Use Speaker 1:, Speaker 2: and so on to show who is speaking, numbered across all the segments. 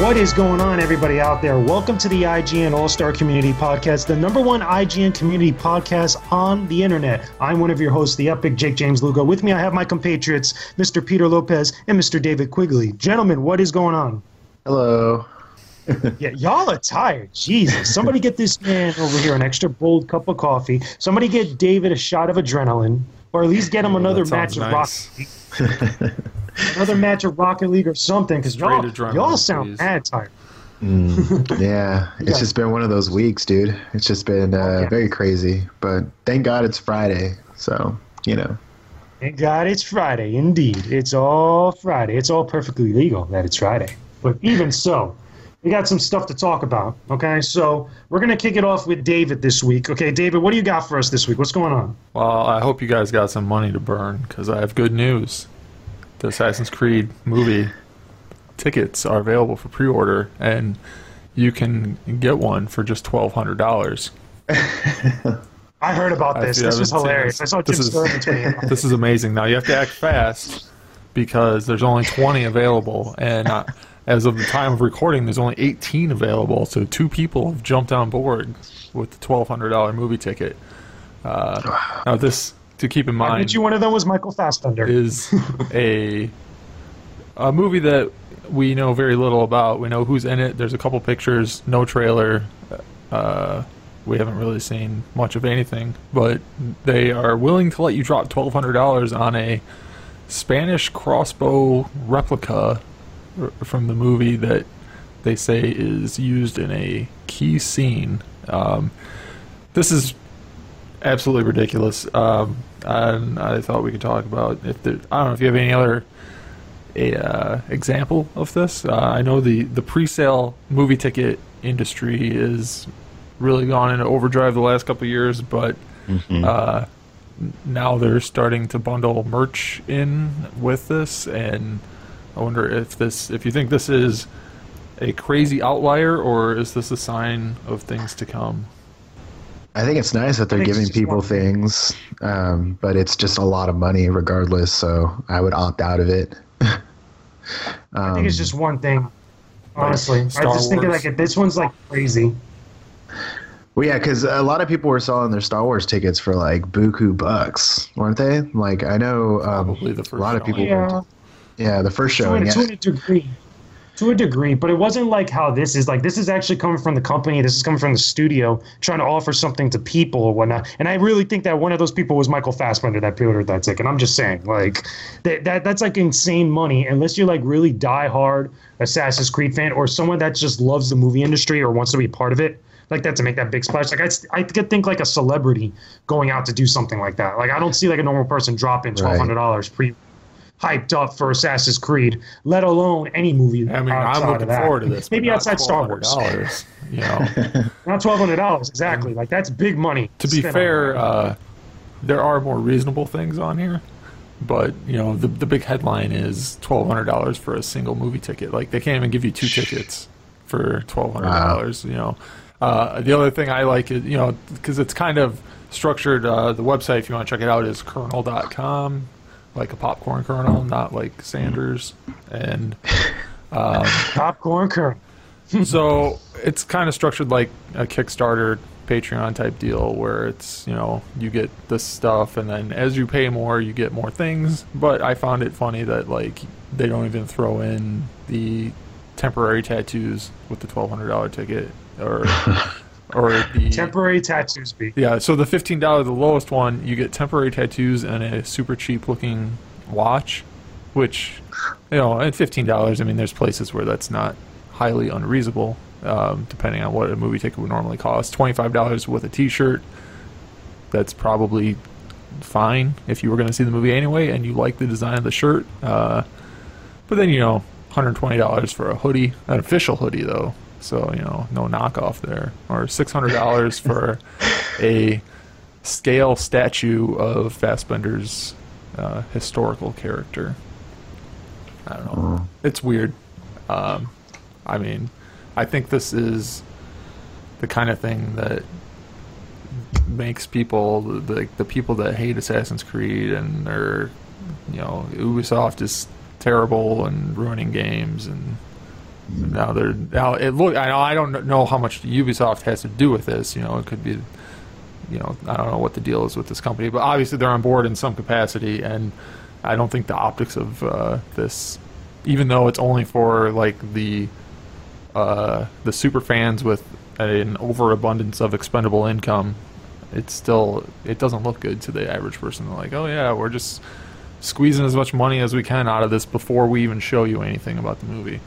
Speaker 1: What is going on, everybody out there? Welcome to the IGN All Star Community Podcast, the number one IGN community podcast on the internet. I'm one of your hosts, the epic Jake James Lugo. With me, I have my compatriots, Mr. Peter Lopez and Mr. David Quigley. Gentlemen, what is going on?
Speaker 2: Hello.
Speaker 1: yeah, y'all are tired. Jesus. Somebody get this man over here an extra bold cup of coffee. Somebody get David a shot of adrenaline, or at least get him another match
Speaker 3: nice.
Speaker 1: of Rocket League. Another match of Rocket League or something, because y'all, y'all sound
Speaker 3: please.
Speaker 1: mad tired.
Speaker 2: Mm, yeah, it's
Speaker 1: Yeah.
Speaker 2: just been one of those weeks, dude. It's just been uh,
Speaker 1: Okay.
Speaker 2: very crazy. But thank God it's Friday, so you know.
Speaker 1: Thank God it's Friday. Indeed. It's all Friday. It's all perfectly legal that it's Friday. But even so, we got some stuff to talk about. Okay, so we're going to kick it off with David this week. Okay, David, what do you got for us this week? What's going on?
Speaker 3: Well, I hope you guys got some money to burn because I have good news. The Assassin's Creed movie tickets are available for pre-order, and you can get one for just twelve hundred dollars.
Speaker 1: I heard about this. This was hilarious. I saw Jim
Speaker 3: This is, this is amazing. Now you have to act fast because there's only twenty available, and uh, as of the time of recording, there's only eighteen available. So two people have jumped on board with the twelve hundred dollar movie ticket. Uh, now this to keep in mind.
Speaker 1: I bet you one of them was Michael Fassbender.
Speaker 3: is a a movie that we know very little about. We know who's in it. There's a couple pictures, no trailer. Uh, we haven't really seen much of anything, but they are willing to let you drop twelve hundred dollars on a Spanish crossbow replica r- from the movie that they say is used in a key scene. Um, this is absolutely ridiculous. Um, and I thought we could talk about if there, I don't know if you have any other a uh, example of this. Uh, I know the the pre-sale movie ticket industry is really gone into overdrive the last couple of years, but uh, now they're starting to bundle merch in with this, and I wonder if this if you think this is a crazy outlier or is this a sign of things to come?
Speaker 2: I think it's nice that they're giving people things, um, but it's just a lot of money regardless. So I would opt out of it.
Speaker 1: I think it's just one thing. Honestly, I
Speaker 3: Star
Speaker 1: just think
Speaker 3: Wars.
Speaker 1: like this one's like crazy.
Speaker 2: Well, yeah, because a lot of people were selling their Star Wars tickets for like buku bucks, weren't they? Like I know um,
Speaker 3: Probably the first
Speaker 2: a lot of people.
Speaker 3: showing.
Speaker 1: Yeah.
Speaker 2: Yeah, the first
Speaker 1: to a,
Speaker 2: showing.
Speaker 1: to
Speaker 2: Yeah.
Speaker 1: a degree to a degree but it wasn't like how this is like this is actually coming from the company this is coming from the studio trying to offer something to people or whatnot. And i really think that one of those people was michael fassbender that pre-ordered that ticket. I'm just saying like that, that that's like insane money. Unless you're like really die hard assassin's creed fan or someone that just loves the movie industry or wants to be part of it like that to make that big splash like i, I could think like a celebrity going out to do something like that. Like i don't see like a normal person dropping $1200 pre hyped up for Assassin's Creed, let alone any movie.
Speaker 3: I mean, I'm
Speaker 1: of
Speaker 3: looking
Speaker 1: that.
Speaker 3: forward to this.
Speaker 1: Maybe outside Star Wars.
Speaker 3: You know,
Speaker 1: Not twelve hundred dollars exactly. Like that's big money.
Speaker 3: to be fair, uh, there are more reasonable things on here, but you know, the the big headline is twelve hundred dollars for a single movie ticket. Like they can't even give you two tickets for twelve hundred dollars. You know, uh, the other thing I like is you know because it's kind of structured. Uh, the website, if you want to check it out, is kernel.com. Like a popcorn kernel, not like Sanders, and um,
Speaker 1: popcorn kernel.
Speaker 3: so it's kind of structured like a Kickstarter, Patreon type deal, where it's you know you get this stuff, and then as you pay more, you get more things. But I found it funny that like they don't even throw in the temporary tattoos with the twelve hundred dollar ticket, or or the
Speaker 1: Temporary tattoos be.
Speaker 3: yeah. So the fifteen dollar, the lowest one, you get temporary tattoos and a super cheap looking watch, which you know, at fifteen dollars, I mean, there's places where that's not highly unreasonable, um, depending on what a movie ticket would normally cost. Twenty five dollars with a T-shirt, that's probably fine if you were going to see the movie anyway and you like the design of the shirt. Uh, but then you know, hundred twenty dollars for a hoodie, an official hoodie though. So you know, no knockoff there, or six hundred dollars for a scale statue of Fassbender's uh, historical character. I don't know. It's weird. Um, I mean, I think this is the kind of thing that makes people the the people that hate Assassin's Creed and they're you know Ubisoft is terrible and ruining games and Now they're now it look. I know I don't know how much Ubisoft has to do with this. You know, it could be, you know, I don't know what the deal is with this company, but obviously they're on board in some capacity, and I don't think the optics of uh, this, even though it's only for like the uh, the super fans with an overabundance of expendable income, it's still it doesn't look good to the average person. They're like, oh yeah, we're just squeezing as much money as we can out of this before we even show you anything about the movie.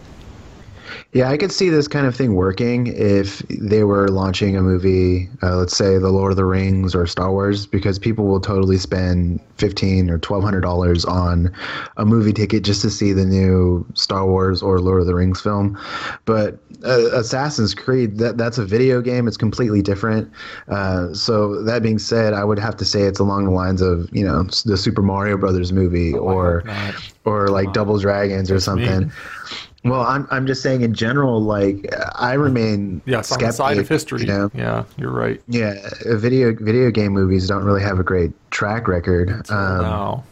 Speaker 2: Yeah, I could see this kind of thing working if they were launching a movie, uh, let's say The Lord of the Rings or Star Wars, because people will totally spend fifteen or twelve hundred dollars on a movie ticket just to see the new Star Wars or Lord of the Rings film. But uh, Assassin's Creed, that that's a video game; it's completely different. Uh, so that being said, I would have to say it's along the lines of you know the Super Mario Brothers movie
Speaker 3: Oh,
Speaker 2: or or like Double Dragons or something. Well, I'm I'm just saying in general, like I remain
Speaker 3: Yes, on the side of history.
Speaker 2: You know?
Speaker 3: Yeah, you're right.
Speaker 2: Yeah, uh, video video game movies don't really have a great track record. Um,
Speaker 3: no.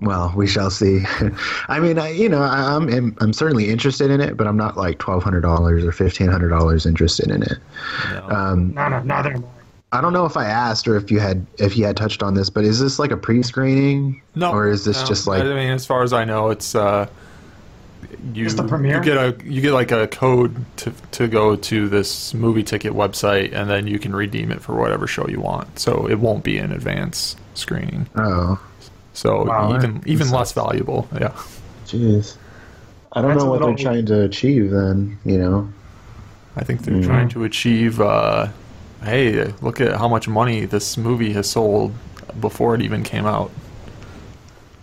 Speaker 2: Well, we shall see. I mean, I, you know, I, I'm I'm I'm certainly interested in it, but I'm not like twelve hundred dollars or fifteen hundred dollars interested in it.
Speaker 3: no.
Speaker 2: Um,
Speaker 1: No, no, neither am I.
Speaker 2: I don't know if I asked or if you had if you had touched on this, but is this like a pre-screening?
Speaker 3: No,
Speaker 2: or is this
Speaker 3: no.
Speaker 2: just like
Speaker 3: I mean, as far as I know, it's uh, you.
Speaker 1: The premiere?
Speaker 3: You get a you get like a code to to go to this movie ticket website, and then you can redeem it for whatever show you want. So it won't be an advance screening.
Speaker 2: oh,
Speaker 3: So
Speaker 1: Wow,
Speaker 3: even even
Speaker 2: sucks.
Speaker 3: less valuable. Yeah.
Speaker 2: jeez. I don't
Speaker 1: That's
Speaker 2: know what they're trying to achieve. Then you know.
Speaker 3: I think they're
Speaker 2: Mhm.
Speaker 3: trying to achieve. Uh, hey, look at how much money this movie has sold before it even came out.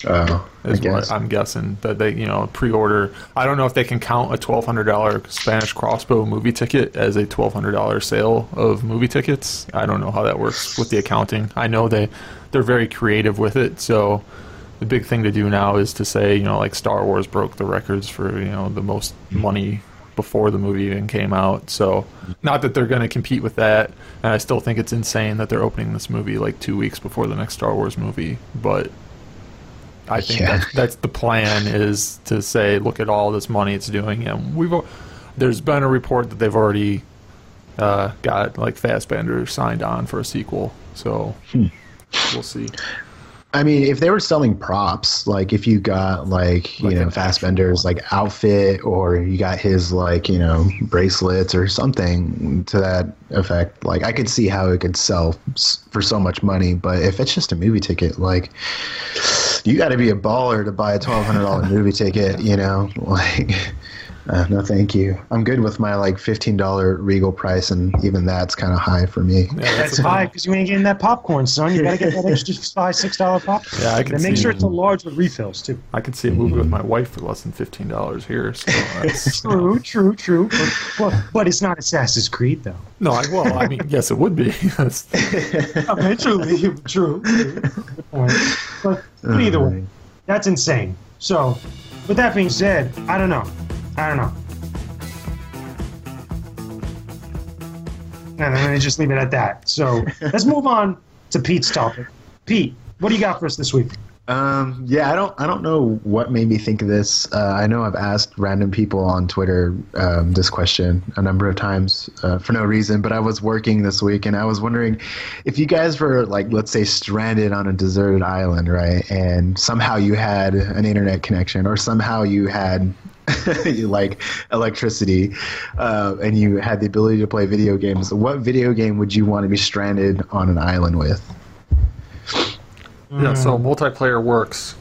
Speaker 2: Oh, I
Speaker 3: is
Speaker 2: guess.
Speaker 3: what I'm guessing that they, you know, pre-order. I don't know if they can count a twelve hundred dollar Spanish crossbow movie ticket as a twelve hundred dollar sale of movie tickets. I don't know how that works with the accounting. I know they they're very creative with it. So the big thing to do now is to say, you know, like Star Wars broke the records for you know the most money before the movie even came out. So not that they're going to compete with that, and I still think it's insane that they're opening this movie like two weeks before the next Star Wars movie, but. I think
Speaker 2: Yeah.
Speaker 3: that's, that's the plan is to say, look at all this money it's doing, and we've there's been a report that they've already uh, got like Fassbender signed on for a sequel, so
Speaker 2: Hmm.
Speaker 3: we'll see.
Speaker 2: I mean, if they were selling props, like if you got like you
Speaker 3: Like
Speaker 2: know Fassbender's like outfit, or you got his like you know bracelets or something to that effect, like I could see how it could sell for so much money. But if it's just a movie ticket, like you got to be a baller to buy a twelve hundred dollar movie ticket, you know, like. Uh, no, thank you. I'm good with my like fifteen dollar Regal price, and even that's kind of high for me.
Speaker 3: Yeah,
Speaker 1: That's high because you ain't getting that popcorn, son. You gotta get that extra five, six dollar popcorn.
Speaker 3: Yeah, I can
Speaker 1: and make sure
Speaker 3: it.
Speaker 1: it's a large with refills too.
Speaker 3: I can see a movie with my wife for less than fifteen dollars here. So that's,
Speaker 1: True, true, true. But, but, but it's not Assassin's Creed though.
Speaker 3: no, I, well, I mean, yes, it would be.
Speaker 1: Eventually, true. true. Point. But, but either way, that's insane. So, with that being said, I don't know. I don't know. And me just leave it at that. So let's move on to Pete's topic. Pete, what do you got for us this week?
Speaker 2: Um, yeah, I don't, I don't know what made me think of this. Uh, I know I've asked random people on Twitter um, this question a number of times uh, for no reason, but I was working this week and I was wondering if you guys were like, let's say, stranded on a deserted island, right? And somehow you had an internet connection, or somehow you had like electricity, uh, and you had the ability to play video games. What video game would you want to be stranded on an island with?
Speaker 3: Yeah, so multiplayer works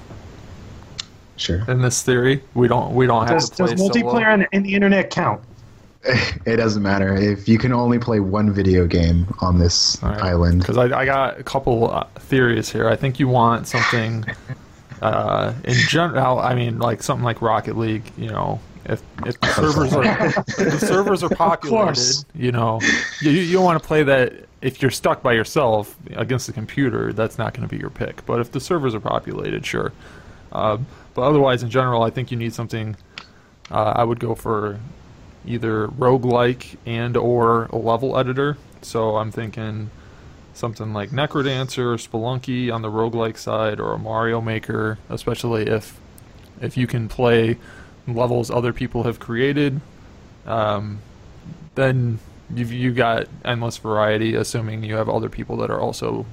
Speaker 2: Sure.
Speaker 3: in this theory. We don't we don't have
Speaker 1: Does,
Speaker 3: to play
Speaker 1: does multiplayer
Speaker 3: solo.
Speaker 1: and, and the internet count?
Speaker 2: It doesn't matter if you can only play one video game on this
Speaker 3: All right.
Speaker 2: island.
Speaker 3: Because I, I got a couple uh, theories here. I think you want something uh, in general. I mean, like something like Rocket League. You know, if if the servers are if the servers are populated, you know, you you don't want to play that. If you're stuck by yourself against the computer, that's not going to be your pick. But if the servers are populated, sure. Uh, but otherwise, in general, I think you need something. Uh, I would go for either roguelike and or a level editor. So I'm thinking something like Necrodancer or Spelunky on the roguelike side or a Mario Maker, especially if if you can play levels other people have created um, then you've you got endless variety. Assuming you have other people that are also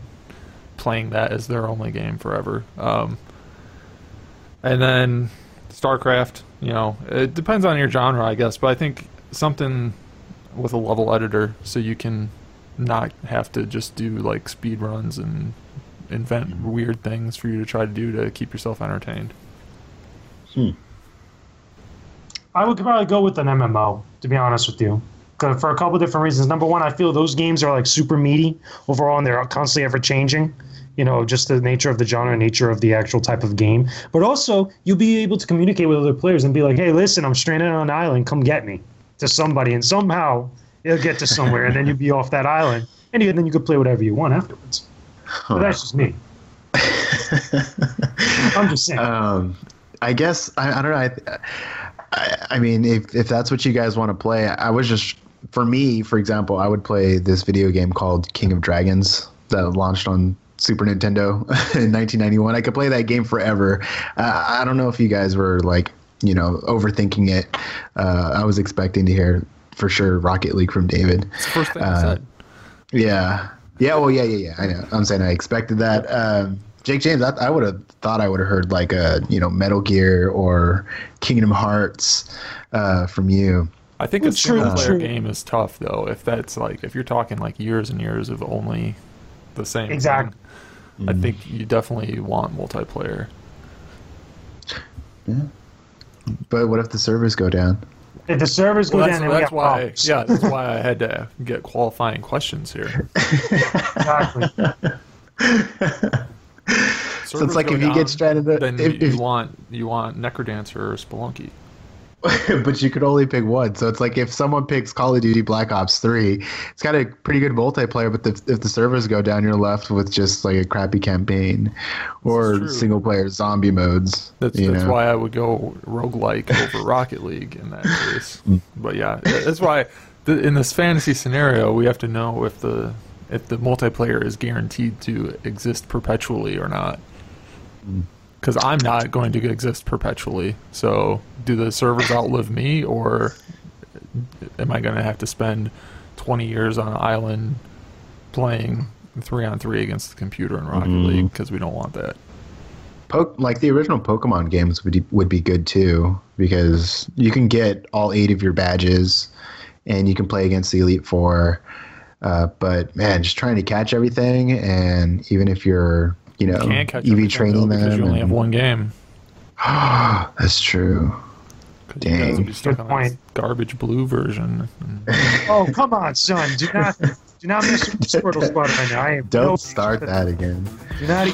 Speaker 3: playing that as their only game forever. Um, and then StarCraft, you know, it depends on your genre, I guess, but I think something with a level editor so you can not have to just do like speed runs and invent weird things for you to try to do to keep yourself entertained. Hmm.
Speaker 1: I would probably go with an MMO, to be honest with you. 'Cause For a couple different reasons. Number one, I feel those games are like super meaty overall, and they're constantly ever changing. You know, just the nature of the genre, nature of the actual type of game. But also, you'll be able to communicate with other players and be like, "Hey, listen, I'm stranded on an island. Come get me." To somebody, and somehow it'll get to somewhere, and then you'll be off that island, and then you could play whatever you want afterwards. But that's just me. I'm just saying.
Speaker 2: Um, I guess I, I don't know. I, I, I mean, if if that's what you guys want to play, I was just for me, for example, I would play this video game called King of Dragons that launched on Super Nintendo in 1991. I could play that game forever. Uh, I don't know if you guys were like, you know, overthinking it. Uh, I was expecting to hear for sure Rocket League from David.
Speaker 3: It's the first thing I
Speaker 2: Uh,
Speaker 3: said.
Speaker 2: Yeah. Yeah. Well, yeah, yeah, yeah. I know. I'm saying I expected that. Um, Jake James, I, I would have thought I would have heard like a you know Metal Gear or Kingdom Hearts uh, from you.
Speaker 3: I think a
Speaker 1: Well, true,
Speaker 3: single player
Speaker 1: true.
Speaker 3: game is tough though. If that's like if you're talking like years and years of only the same. thing,
Speaker 1: Exactly.
Speaker 3: I think you definitely want multiplayer. Yeah.
Speaker 2: But what if the servers go down?
Speaker 1: If the servers go
Speaker 3: Well,
Speaker 1: down,
Speaker 3: that's,
Speaker 1: then we got
Speaker 3: why.
Speaker 1: problems.
Speaker 3: Yeah, that's why I had to get qualifying questions here.
Speaker 1: exactly.
Speaker 2: So it's like if you get stranded, uh,
Speaker 3: then
Speaker 2: if,
Speaker 3: you
Speaker 2: if-
Speaker 3: want you want Necrodancer or Spelunky.
Speaker 2: but you could only pick one. So it's like if someone picks Call of Duty Black Ops Three, it's got a pretty good multiplayer. But the, if the servers go down, you're left with just like a crappy campaign or single player zombie modes.
Speaker 3: That's that's
Speaker 2: know?
Speaker 3: why I would go roguelike over Rocket League in that case.
Speaker 2: Mm.
Speaker 3: But yeah, that's why the, in this fantasy scenario we have to know if the if the multiplayer is guaranteed to exist perpetually or not.
Speaker 2: Mm.
Speaker 3: Because I'm not going to exist perpetually. So do the servers outlive me, or am I going to have to spend 20 years on an island playing three on three against the computer in Rocket
Speaker 2: Mm.
Speaker 3: League? Because we don't want that.
Speaker 2: Po- like the original Pokemon games would would be good too because you can get all eight of your badges, and you can play against the Elite Four. Uh, but man, just trying to catch everything, and even if you're you know
Speaker 3: can't catch
Speaker 2: EV
Speaker 3: everything,
Speaker 2: training
Speaker 3: though, because
Speaker 2: them,
Speaker 3: you only have one game.
Speaker 2: that's true. Dang.
Speaker 3: be stuck
Speaker 1: Good
Speaker 3: on
Speaker 1: point.
Speaker 3: that garbage blue version.
Speaker 1: Oh come on, son! Do not do not mess with the Squirtle Squad right now. I am
Speaker 2: Don't
Speaker 1: no-
Speaker 2: start that again.
Speaker 1: Do not. e-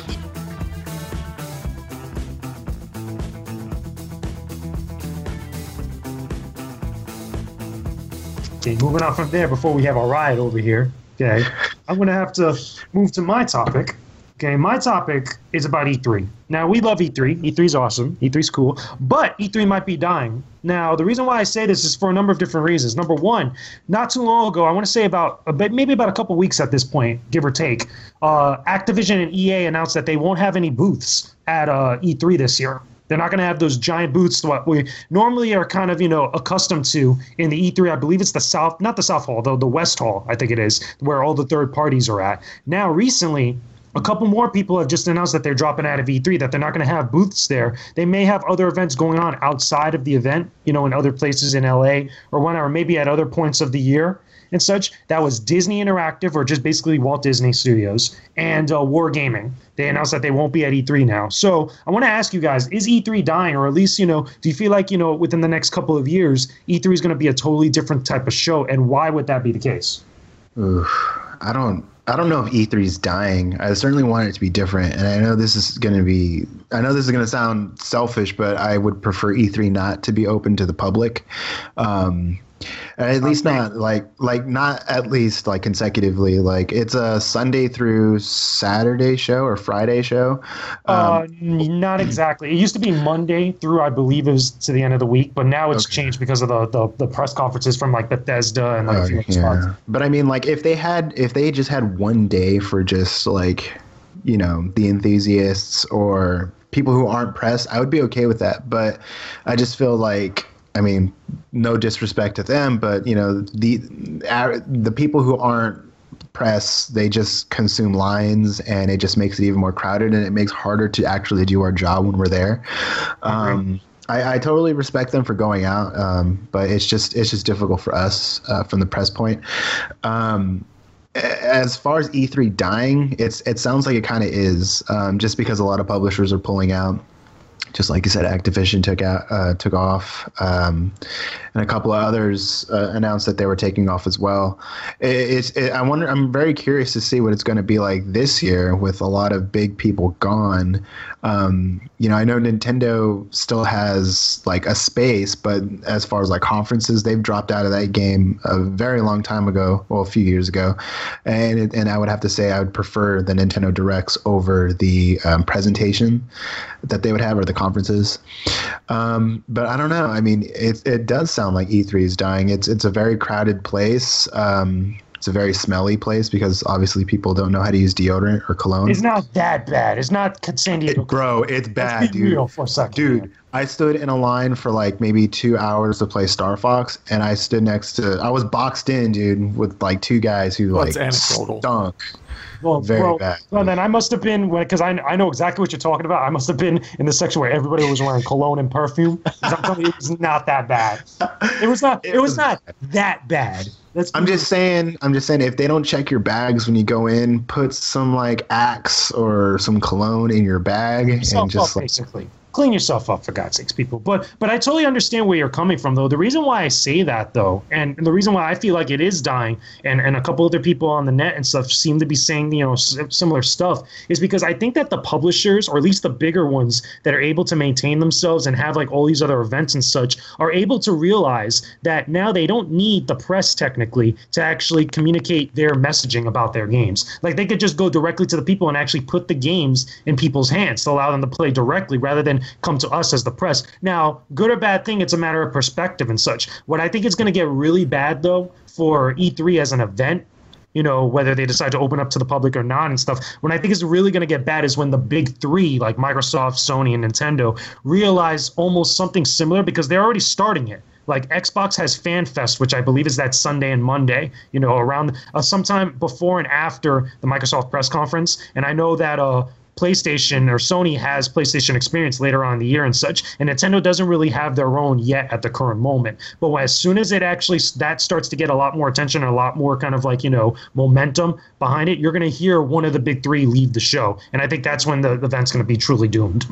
Speaker 1: Okay, moving on from there before we have a riot over here. Okay, I'm gonna have to move to my topic. Okay, my topic is about E3. Now we love E3. E3. E3's awesome. E3 is cool, but E3 might be dying. Now the reason why I say this is for a number of different reasons. Number one, not too long ago, I want to say about maybe about a couple weeks at this point, give or take, uh, Activision and EA announced that they won't have any booths at uh, E3 this year. They're not going to have those giant booths that we normally are kind of, you know, accustomed to in the E3. I believe it's the South, not the South Hall, though, the West Hall, I think it is, where all the third parties are at. Now, recently, a couple more people have just announced that they're dropping out of E3, that they're not going to have booths there. They may have other events going on outside of the event, you know, in other places in LA or whatever, maybe at other points of the year and such. That was Disney Interactive, or just basically Walt Disney Studios, and uh, Wargaming. They announced that they won't be at E3 now. So I want to ask you guys: Is E3 dying, or at least you know, do you feel like you know within the next couple of years, E3 is going to be a totally different type of show, and why would that be the case?
Speaker 2: Oof, I don't. I don't know if E3 is dying. I certainly want it to be different, and I know this is going to be. I know this is going to sound selfish, but I would prefer E3 not to be open to the public. Um, at least not like like not at least like consecutively. Like it's a Sunday through Saturday show or Friday show.
Speaker 1: uh,
Speaker 2: Um,
Speaker 1: n- not exactly. It used to be Monday through, I believe, it was to the end of the week, but now it's
Speaker 2: Okay.
Speaker 1: changed because of the, the the press conferences from like Bethesda and like a few
Speaker 2: Uh,
Speaker 1: spots.
Speaker 2: yeah. But I mean, like, if they had, if they just had one day for just like, you know, the enthusiasts or people who aren't press, I would be okay with that. But I just feel like I mean, no disrespect to them, but you know, the the people who aren't press they just consume lines and it just makes it even more crowded and it makes harder to actually do our job when we're there. Um, I, I, totally respect them for going out um, but it's just it's just difficult for us uh, from the press point. Um, as far as E3 dying, it's it sounds like it kind of is, um, just because a lot of publishers are pulling out just like you said, Activision took out, uh, took off, um, and a couple of others uh, announced that they were taking off as well. It, it, I wonder. I'm very curious to see what it's going to be like this year with a lot of big people gone. Um, you know, I know Nintendo still has like a space, but as far as like conferences, they've dropped out of that game a very long time ago, well, a few years ago, and it, and I would have to say I would prefer the Nintendo Directs over the um, presentation that they would have or the conferences. Um, but I don't know. I mean, it it does sound like E3 is dying. It's it's a very crowded place. Um, it's a very smelly place because obviously people don't know how to use deodorant or cologne.
Speaker 1: It's not that bad. It's not San Diego.
Speaker 2: It, bro, it's bad,
Speaker 1: Let's be
Speaker 2: dude.
Speaker 1: Real for a second,
Speaker 2: dude,
Speaker 1: man.
Speaker 2: I stood in a line for like maybe two hours to play Star Fox, and I stood next to. I was boxed in, dude, with like two guys who
Speaker 3: Well,
Speaker 2: like
Speaker 3: anecdotal.
Speaker 2: stunk.
Speaker 1: Well,
Speaker 2: Very
Speaker 1: well,
Speaker 2: bad.
Speaker 1: Well, then I must have been because I, I know exactly what you're talking about. I must have been in the section where everybody was wearing cologne and perfume. I'm telling you, it was not that bad. It was not. It,
Speaker 2: It
Speaker 1: was
Speaker 2: was
Speaker 1: not that bad. That's.
Speaker 2: I'm just saying. I'm just saying. If they don't check your bags when you go in, put some like Axe or some cologne in your bag, and just like
Speaker 1: basically clean yourself up for God's sakes, people. But but I totally understand where you're coming from, though. The reason why I say that, though, and the reason why I feel like it is dying, and and a couple other people on the net and stuff seem to be saying you know similar stuff, is because I think that the publishers, or at least the bigger ones that are able to maintain themselves and have like all these other events and such, are able to realize that now they don't need the press technically to actually communicate their messaging about their games. Like they could just go directly to the people and actually put the games in people's hands to allow them to play directly rather than come to us as the press. Now, good or bad thing, it's a matter of perspective and such. What I think is going to get really bad though for E3 as an event you know, whether they decide to open up to the public or not and stuff. What I think is really going to get bad is when the big three, like Microsoft, Sony, and Nintendo, realize almost something similar because they're already starting it. Like Xbox has Fan Fest, which I believe is that Sunday and Monday, you know, around uh, sometime before and after the Microsoft press conference. And I know that uh, PlayStation or Sony has PlayStation Experience later on in the year and such, and Nintendo doesn't really have their own yet at the current moment. But as soon as it actually that starts to get a lot more attention and a lot more kind of like you know momentum behind it, you're going to hear one of the big three leave the show, and I think that's when the, event's going to be truly doomed.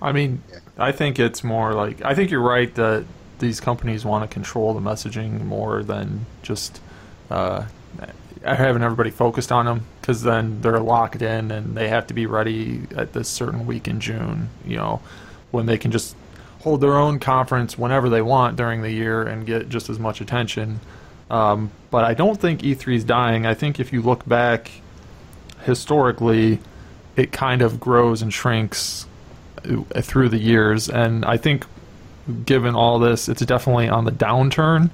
Speaker 3: I mean, I think it's more like I think you're right that these companies want to control the messaging more than just uh, having everybody focused on them because then they're locked in and they have to be ready at this certain week in June. You know, when they can just hold their own conference whenever they want during the year and get just as much attention. Um, but I don't think E3 is dying. I think if you look back historically, it kind of grows and shrinks uh, through the years, and I think given all this, it's definitely on the downturn.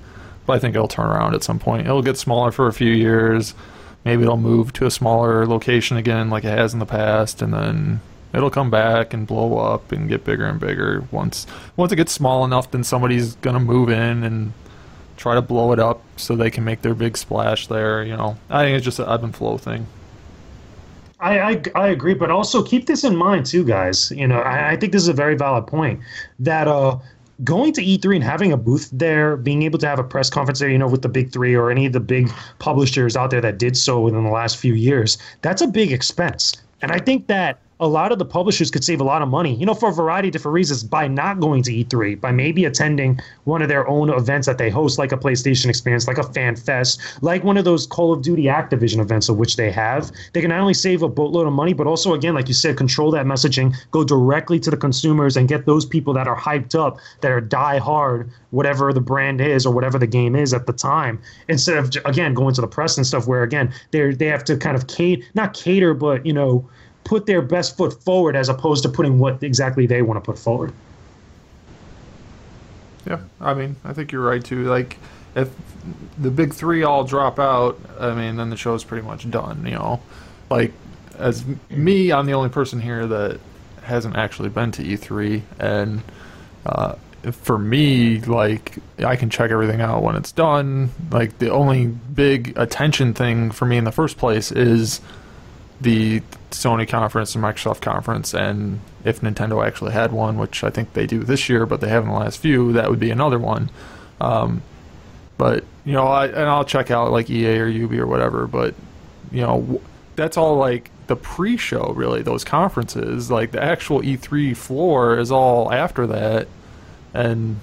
Speaker 3: But I think it'll turn around at some point. It'll get smaller for a few years. Maybe it'll move to a smaller location again, like it has in the past, and then it'll come back and blow up and get bigger and bigger. Once once it gets small enough, then somebody's gonna move in and try to blow it up so they can make their big splash there. You know, I think it's just an ebb and flow thing.
Speaker 1: I, I, I agree, but also keep this in mind too, guys. You know, I, I think this is a very valid point that uh, going to E3 and having a booth there, being able to have a press conference there, you know, with the big three or any of the big publishers out there that did so within the last few years, that's a big expense. And I think that a lot of the publishers could save a lot of money, you know, for a variety of different reasons by not going to E3, by maybe attending one of their own events that they host, like a PlayStation experience, like a Fan Fest, like one of those Call of Duty Activision events, of which they have. They can not only save a boatload of money, but also, again, like you said, control that messaging, go directly to the consumers, and get those people that are hyped up, that are die hard, whatever the brand is or whatever the game is at the time, instead of again going to the press and stuff, where again they they have to kind of cater, not cater, but you know put their best foot forward as opposed to putting what exactly they want to put forward.
Speaker 3: Yeah, I mean, I think you're right too. Like, if the big three all drop out, I mean, then the show's pretty much done. You know, like as me, I'm the only person here that hasn't actually been to E3, and uh, for me, like I can check everything out when it's done. Like the only big attention thing for me in the first place is the Sony conference and Microsoft conference, and if Nintendo actually had one, which I think they do this year, but they haven't the last few, that would be another one. Um, but you know, I and I'll check out like EA or Ubi or whatever. But you know, that's all like the pre-show, really. Those conferences, like the actual E3 floor, is all after that. And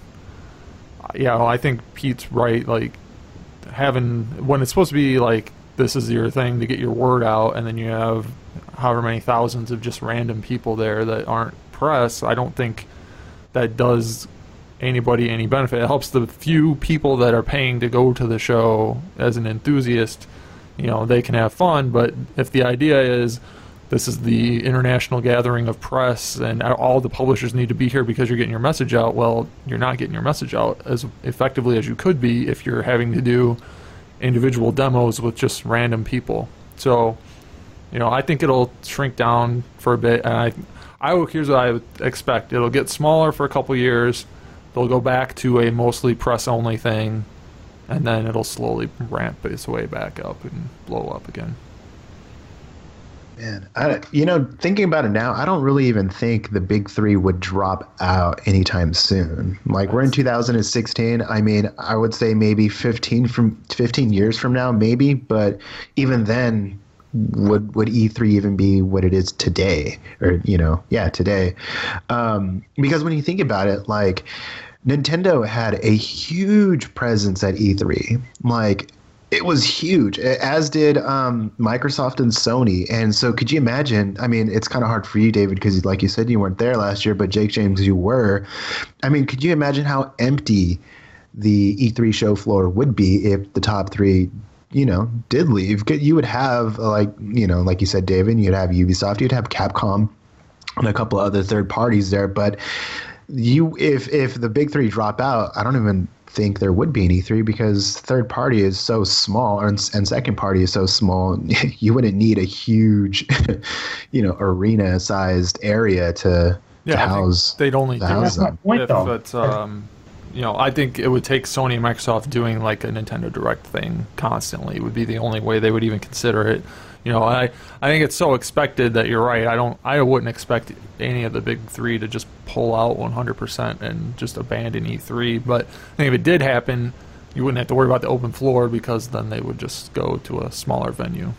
Speaker 3: yeah, well, I think Pete's right. Like having when it's supposed to be like this is your thing to get your word out, and then you have however many thousands of just random people there that aren't press. I don't think that does anybody any benefit. It helps the few people that are paying to go to the show as an enthusiast. You know, they can have fun, but if the idea is this is the international gathering of press and all the publishers need to be here because you're getting your message out, well, you're not getting your message out as effectively as you could be if you're having to do individual demos with just random people. So, you know, I think it'll shrink down for a bit, and I, I here's what I expect: it'll get smaller for a couple years, they'll go back to a mostly press only thing, and then it'll slowly ramp its way back up and blow up again.
Speaker 2: Man, I, you know, thinking about it now, I don't really even think the big three would drop out anytime soon. Like we're in 2016. I mean, I would say maybe 15 from 15 years from now, maybe. But even then, would would E3 even be what it is today? Or you know, yeah, today. Um, because when you think about it, like Nintendo had a huge presence at E3. Like it was huge, as did um, Microsoft and Sony. And so, could you imagine? I mean, it's kind of hard for you, David, because like you said, you weren't there last year, but Jake James, you were. I mean, could you imagine how empty the E3 show floor would be if the top three you know, did leave, you would have like you know, like you said, David, you'd have Ubisoft, you'd have Capcom, and a couple of other third parties there. But you if if the big three drop out, I don't even think there would be an E3 because third party is so small and, and second party is so small. You wouldn't need a huge, you know, arena sized area to,
Speaker 3: yeah,
Speaker 2: to house.
Speaker 3: They'd only
Speaker 2: do house
Speaker 1: them. Point, if though.
Speaker 3: it's um, you know, I think it would take Sony and Microsoft doing like a Nintendo Direct thing constantly. It would be the only way they would even consider it. You know, I I think it's so expected that you're right. I don't I wouldn't expect any of the big three to just pull out 100% and just abandon E3. But I think if it did happen, you wouldn't have to worry about the open floor because then they would just go to a smaller venue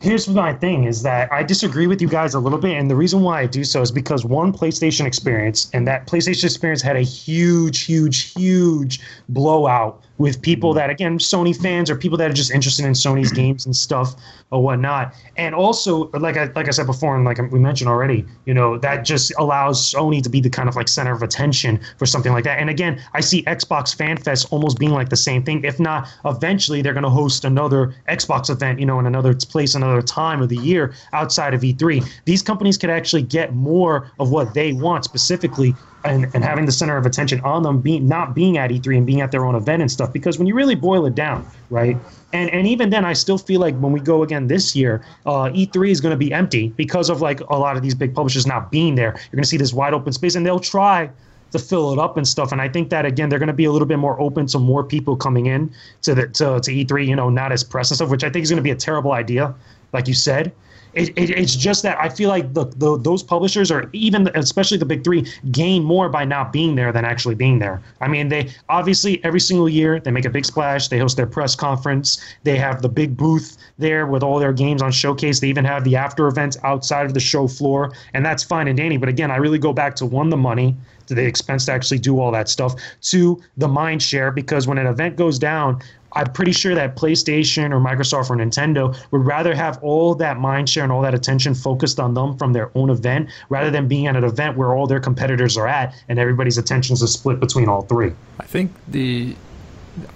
Speaker 1: here's my thing is that I disagree with you guys a little bit, and the reason why I do so is because one PlayStation experience, and that PlayStation experience had a huge, huge, huge blowout with people mm-hmm. that again Sony fans or people that are just interested in Sony's games and stuff or whatnot. And also, like I like I said before, and like we mentioned already, you know that just allows Sony to be the kind of like center of attention for something like that. And again, I see Xbox Fan Fest almost being like the same thing. If not, eventually they're going to host another Xbox event, you know, in another place, another time of the year outside of E3. These companies could actually get more of what they want specifically and, and having the center of attention on them being not being at E3 and being at their own event and stuff. Because when you really boil it down, right? And and even then, I still feel like when we go again this year, uh, E3 is going to be empty because of like a lot of these big publishers not being there. You're going to see this wide open space, and they'll try to fill it up and stuff. And I think that again, they're going to be a little bit more open to more people coming in to the to, to E3. You know, not as press and stuff, which I think is going to be a terrible idea, like you said. It, it, it's just that I feel like the, the those publishers are even especially the big three gain more by not being there than actually being there. I mean, they obviously every single year they make a big splash. They host their press conference. They have the big booth there with all their games on showcase. They even have the after events outside of the show floor, and that's fine and dandy. But again, I really go back to one the money to the expense to actually do all that stuff to the mind share because when an event goes down I'm pretty sure that PlayStation or Microsoft or Nintendo would rather have all that mind share and all that attention focused on them from their own event rather than being at an event where all their competitors are at and everybody's attentions are split between all three.
Speaker 3: I think the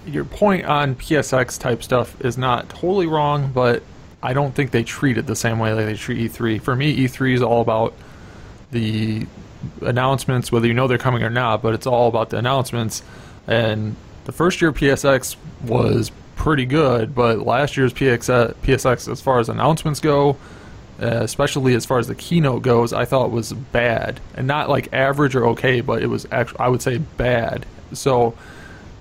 Speaker 3: your point on PSX type stuff is not totally wrong, but I don't think they treat it the same way that they treat E3. For me, E3 is all about the announcements, whether you know they're coming or not, but it's all about the announcements and the first year PSX was pretty good, but last year's PX, PSX, as far as announcements go, uh, especially as far as the keynote goes, I thought was bad, and not like average or okay, but it was actually I would say bad. So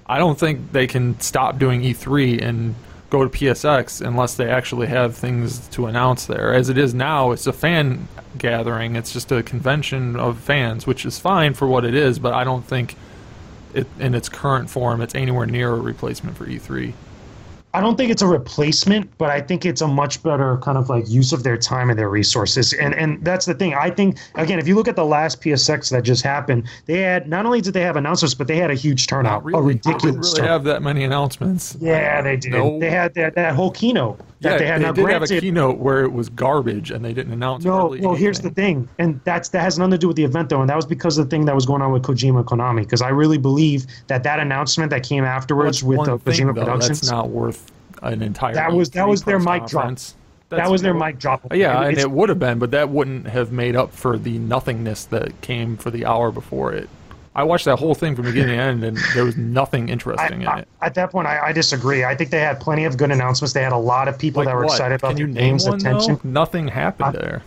Speaker 3: I don't think they can stop doing E3 and go to PSX unless they actually have things to announce there. As it is now, it's a fan gathering. It's just a convention of fans, which is fine for what it is, but I don't think it in its current form it's anywhere near a replacement for E3.
Speaker 1: I don't think it's a replacement, but I think it's a much better kind of like use of their time and their resources. And and that's the thing. I think again, if you look at the last PSX that just happened, they had not only did they have announcements, but they had a huge turnout,
Speaker 3: really.
Speaker 1: a ridiculous.
Speaker 3: They really
Speaker 1: turnout.
Speaker 3: have that many announcements.
Speaker 1: Yeah, they did.
Speaker 3: No.
Speaker 1: They had that, that whole keynote
Speaker 3: yeah,
Speaker 1: they had.
Speaker 3: they
Speaker 1: now,
Speaker 3: did have a keynote where it was garbage, and they didn't announce.
Speaker 1: No, well, here's the thing, and that's that has nothing to do with the event though, and that was because of the thing that was going on with Kojima Konami. Because I really believe that that announcement that came afterwards
Speaker 3: That's
Speaker 1: with
Speaker 3: the
Speaker 1: uh,
Speaker 3: thing,
Speaker 1: Kojima
Speaker 3: though,
Speaker 1: Productions,
Speaker 3: That's not worth an entire.
Speaker 1: That was- that was their mic drop.
Speaker 3: conference.
Speaker 1: that was their mic drop.
Speaker 3: Yeah, and it would have been, but that wouldn't have made up for the nothingness that came for the hour before it. I watched that whole thing from beginning to end, and there was nothing interesting
Speaker 1: I,
Speaker 3: in
Speaker 1: I,
Speaker 3: it.
Speaker 1: at that point, I, I disagree. I think they had plenty of good announcements. They had a lot of people
Speaker 3: Like
Speaker 1: that were
Speaker 3: what?
Speaker 1: excited about
Speaker 3: Can you
Speaker 1: the
Speaker 3: name
Speaker 1: game's
Speaker 3: one
Speaker 1: attention.
Speaker 3: though? Nothing happened
Speaker 1: I-
Speaker 3: there.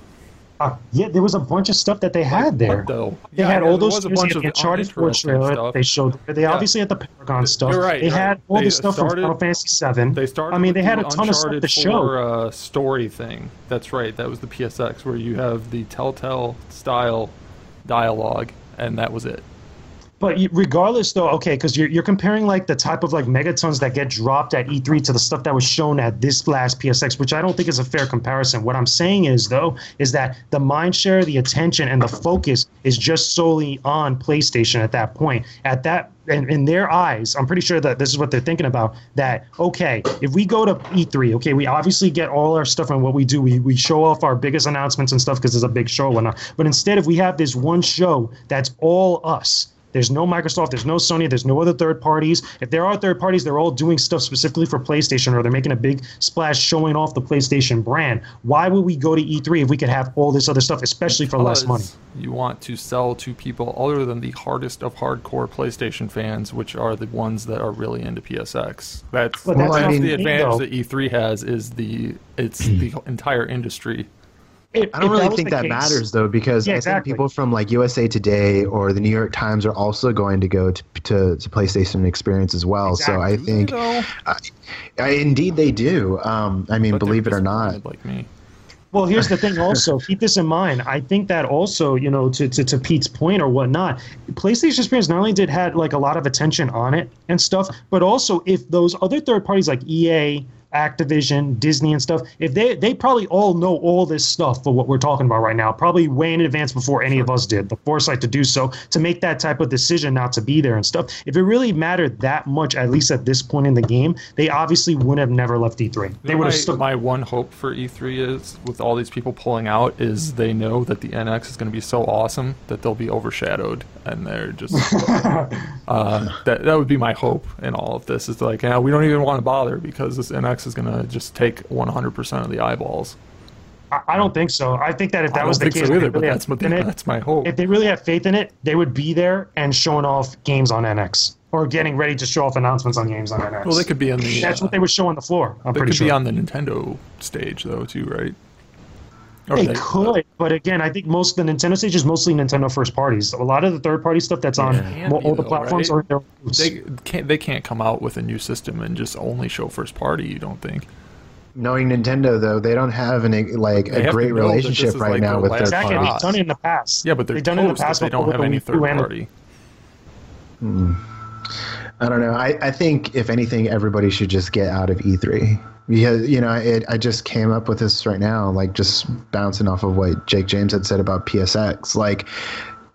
Speaker 1: Uh, yeah, there was a bunch of stuff that they had there.
Speaker 3: What, though?
Speaker 1: They
Speaker 3: Yeah,
Speaker 1: had all those
Speaker 3: was a bunch
Speaker 1: They
Speaker 3: of
Speaker 1: the Uncharted 4 trailer.
Speaker 3: stuff.
Speaker 1: They showed. They
Speaker 3: Yeah.
Speaker 1: obviously had the Paragon stuff.
Speaker 3: You're right,
Speaker 1: They had
Speaker 3: right.
Speaker 1: all the stuff
Speaker 3: started-
Speaker 1: from Final Fantasy VII.
Speaker 3: They started.
Speaker 1: I mean, they had a ton of stuff to show.
Speaker 3: uh, story thing. That's right. That was the PSX where you have the Telltale style dialogue, and that was it.
Speaker 1: But regardless, though, okay, because you're, you're comparing like the type of like megatons that get dropped at E3 to the stuff that was shown at this last PSX, which I don't think is a fair comparison. What I'm saying is, though, is that the mind share, the attention, and the focus is just solely on PlayStation at that point. At that, in, in their eyes, I'm pretty sure that this is what they're thinking about. That okay, if we go to E3, okay, we obviously get all our stuff and what we do, we, we show off our biggest announcements and stuff because it's a big show and whatnot. But instead, if we have this one show that's all us. There's no Microsoft, there's no Sony, there's no other third parties. If there are third parties, they're all doing stuff specifically for PlayStation or they're making a big splash showing off the PlayStation brand. Why would we go to E3 if we could have all this other stuff, especially for less money?
Speaker 3: You want to sell to people other than the hardest of hardcore PlayStation fans, which are the ones that are really into PSX. That's,
Speaker 1: But
Speaker 2: that's not
Speaker 3: the
Speaker 2: the
Speaker 3: advantage
Speaker 1: though.
Speaker 3: that E3 has is the it's the entire industry.
Speaker 1: If-
Speaker 2: I don't really
Speaker 1: was
Speaker 2: think that
Speaker 1: case-
Speaker 2: matters though, because
Speaker 1: Yeah,
Speaker 2: I
Speaker 1: exactly.
Speaker 2: think people from like USA Today or the New York Times are also going to go to to, to PlayStation Experience as well. So I
Speaker 1: Exactly.
Speaker 2: think,
Speaker 3: though?
Speaker 2: I, I, indeed they do. Um, I mean,
Speaker 3: But
Speaker 2: believe it or not,
Speaker 3: Like me.
Speaker 1: Well, here's the thing. Also, keep this in mind. I think that also, you know, to, to, to Pete's point or whatnot, PlayStation Experience not only did had like a lot of attention on it and stuff, but also if those other third parties like EA, Activision, Disney, and stuff, if they they probably all know all this stuff for what we're talking about right now, probably way in advance before any of us did. The foresight to do so to make that type of decision not to be there and stuff. If it really mattered that much, at least at this point in the game, they obviously wouldn't have never left E3. They would
Speaker 3: my,
Speaker 1: have stuck.
Speaker 3: my one hope for E3 is, with all these people pulling out, is they know that the NX is going to be so awesome that they'll be overshadowed, and they're just uh, that that would be my hope in all of this. Is like, yeah, we don't even want to bother because this NX is going to just take 100% of the eyeballs.
Speaker 1: I don't think so. I think that if that
Speaker 3: I don't
Speaker 1: was the
Speaker 3: think
Speaker 1: case,
Speaker 3: so either,
Speaker 1: they
Speaker 3: but that's
Speaker 1: had
Speaker 3: what
Speaker 1: faith in it-
Speaker 3: that's my hope.
Speaker 1: if they really have faith in it, they would be there and showing off games on NX or getting ready to show off announcements on games on NX.
Speaker 3: Well, they could be on the.
Speaker 1: That's
Speaker 3: uh,
Speaker 1: what they would show on the floor. I'm
Speaker 3: They
Speaker 1: pretty
Speaker 3: could
Speaker 1: sure.
Speaker 3: be on the Nintendo stage though, too, right? Or
Speaker 1: they could, but again, I think most of the Nintendo stage is mostly Nintendo first parties. A lot of the third party stuff that's on
Speaker 3: Can
Speaker 1: mo- all the
Speaker 3: though,
Speaker 1: platforms
Speaker 3: right?
Speaker 1: are their roots.
Speaker 3: They can't. They can't come out with a new system and just only show first party. You don't think?
Speaker 2: knowing Nintendo though, they don't have an like
Speaker 3: They
Speaker 2: a great
Speaker 3: to know that this
Speaker 2: relationship right
Speaker 3: like,
Speaker 2: now with
Speaker 3: last
Speaker 2: third
Speaker 1: exactly. They've done it in the past.
Speaker 3: Yeah, but they're
Speaker 1: they've done it in the
Speaker 3: close, but
Speaker 1: past.
Speaker 3: they don't have any third
Speaker 1: U and the-
Speaker 3: party. Hmm.
Speaker 2: I don't know. I, I think if anything, everybody should just get out of E3 because you know it, I just came up with this right now, like just bouncing off of what Jake James had said about PSX. Like,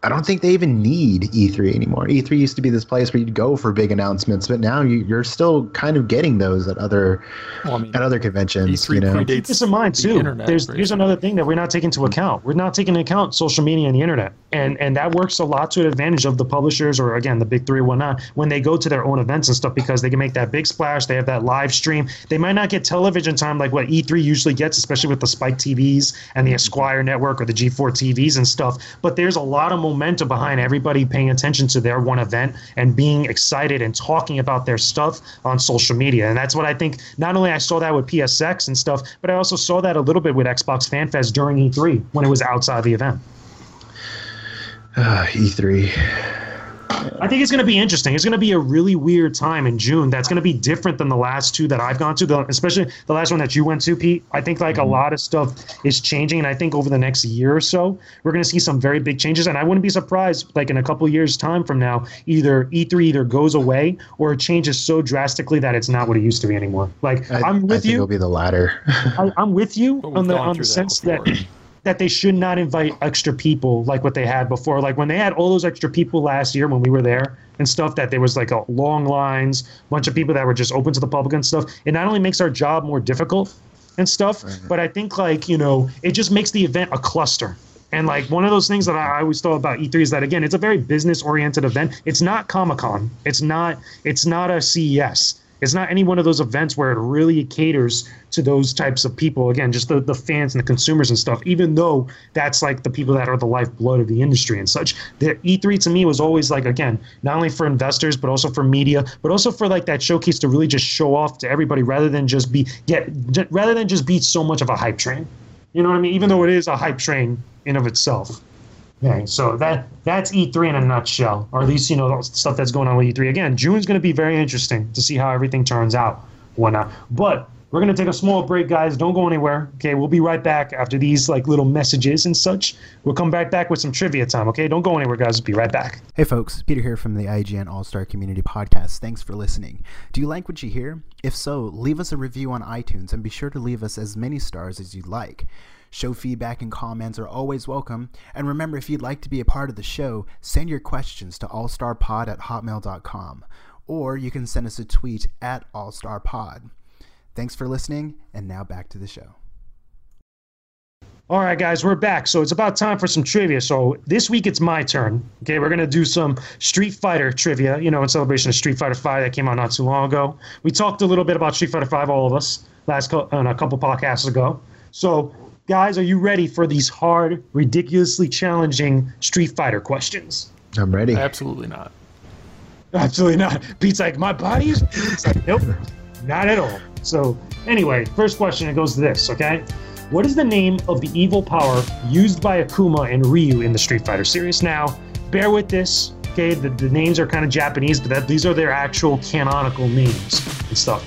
Speaker 2: I don't think they even need E3 anymore. E3 used to be this place where you'd go for big announcements, but now you, you're still kind of getting those at other
Speaker 3: Well, I mean,
Speaker 2: at other conventions.
Speaker 3: E3
Speaker 2: you know,
Speaker 3: predates
Speaker 1: Keep this in mind
Speaker 3: the
Speaker 1: too.
Speaker 3: internet,
Speaker 1: There's
Speaker 3: right?
Speaker 1: here's another thing that we're not taking into account. We're not taking into account social media and the internet, and and that works a lot to the advantage of the publishers or again the big three or whatnot when they go to their own events and stuff because they can make that big splash. They have that live stream. They might not get television time like what E3 usually gets, especially with the Spike TVs and the mm-hmm. Esquire network or the G4 TVs and stuff. But there's a lot of momentum behind everybody paying attention to their one event and being excited and talking about their stuff on social media. And that's what I think. Not only I saw that with PSX and stuff, but I also saw that a little bit with Xbox Fan Fest during E3 when it was outside the event.
Speaker 2: Uh, E3.
Speaker 1: I think it's going to be interesting. It's going to be a really weird time in June. That's going to be different than the last two that I've gone to, the, especially the last one that you went to, Pete. I think like a mm-hmm. lot of stuff is changing, and I think over the next year or so, we're going to see some very big changes. And I wouldn't be surprised, like in a couple years' time from now, either E3 either goes away or it changes so drastically that it's not what it used to be anymore. Like
Speaker 2: I,
Speaker 1: I'm
Speaker 2: I
Speaker 1: with
Speaker 2: think
Speaker 1: you.
Speaker 2: It'll be the latter.
Speaker 1: I, I'm with you on the on the sense
Speaker 3: before.
Speaker 1: that that they should not invite extra people like what they had before. Like when they had all those extra people last year when we were there and stuff, that there was like a long lines, bunch of people that were just open to the public and stuff. It not only makes our job more difficult and stuff, but I think like you know it just makes the event a cluster. And like one of those things that I always thought about E3 is that again, it's a very business oriented event. It's not Comic Con. It's not. It's not a CES. It's not any one of those events where it really caters to those types of people. Again, just the, the fans and the consumers and stuff, even though that's like the people that are the lifeblood of the industry and such. The E3 to me was always like, again, not only for investors, but also for media, but also for like that showcase to really just show off to everybody rather than just be get rather than just be so much of a hype train. You know what I mean? Even though it is a hype train in of itself. Okay, so that that's E3 in a nutshell, or at least you know stuff that's going on with E3. Again, June's going to be very interesting to see how everything turns out, whatnot. Uh, but we're going to take a small break, guys. Don't go anywhere. Okay, we'll be right back after these like little messages and such. We'll come back back with some trivia time. Okay, don't go anywhere, guys. Be right back.
Speaker 4: Hey folks, Peter here from the IGN All Star Community Podcast. Thanks for listening. Do you like what you hear? If so, leave us a review on iTunes and be sure to leave us as many stars as you'd like. Show feedback and comments are always welcome. And remember, if you'd like to be a part of the show, send your questions to allstarpod at hotmail.com. Or you can send us a tweet at allstarpod. Thanks for listening, and now back to the show.
Speaker 1: All right, guys, we're back. So it's about time for some trivia. So this week it's my turn. Okay, we're gonna do some Street Fighter trivia. You know, in celebration of Street Fighter Five that came out not too long ago. We talked a little bit about Street Fighter Five, all of us, last co- on uh, a couple podcasts ago. So, guys, are you ready for these hard, ridiculously challenging Street Fighter questions?
Speaker 2: I'm ready.
Speaker 3: Absolutely not.
Speaker 1: Absolutely not. Pete's like, my body is. It's like, nope, not at all. So, anyway, first question it goes to this, okay? What is the name of the evil power used by Akuma and Ryu in the Street Fighter series? Now, bear with this, okay? The, the names are kind of Japanese, but that, these are their actual canonical names and stuff.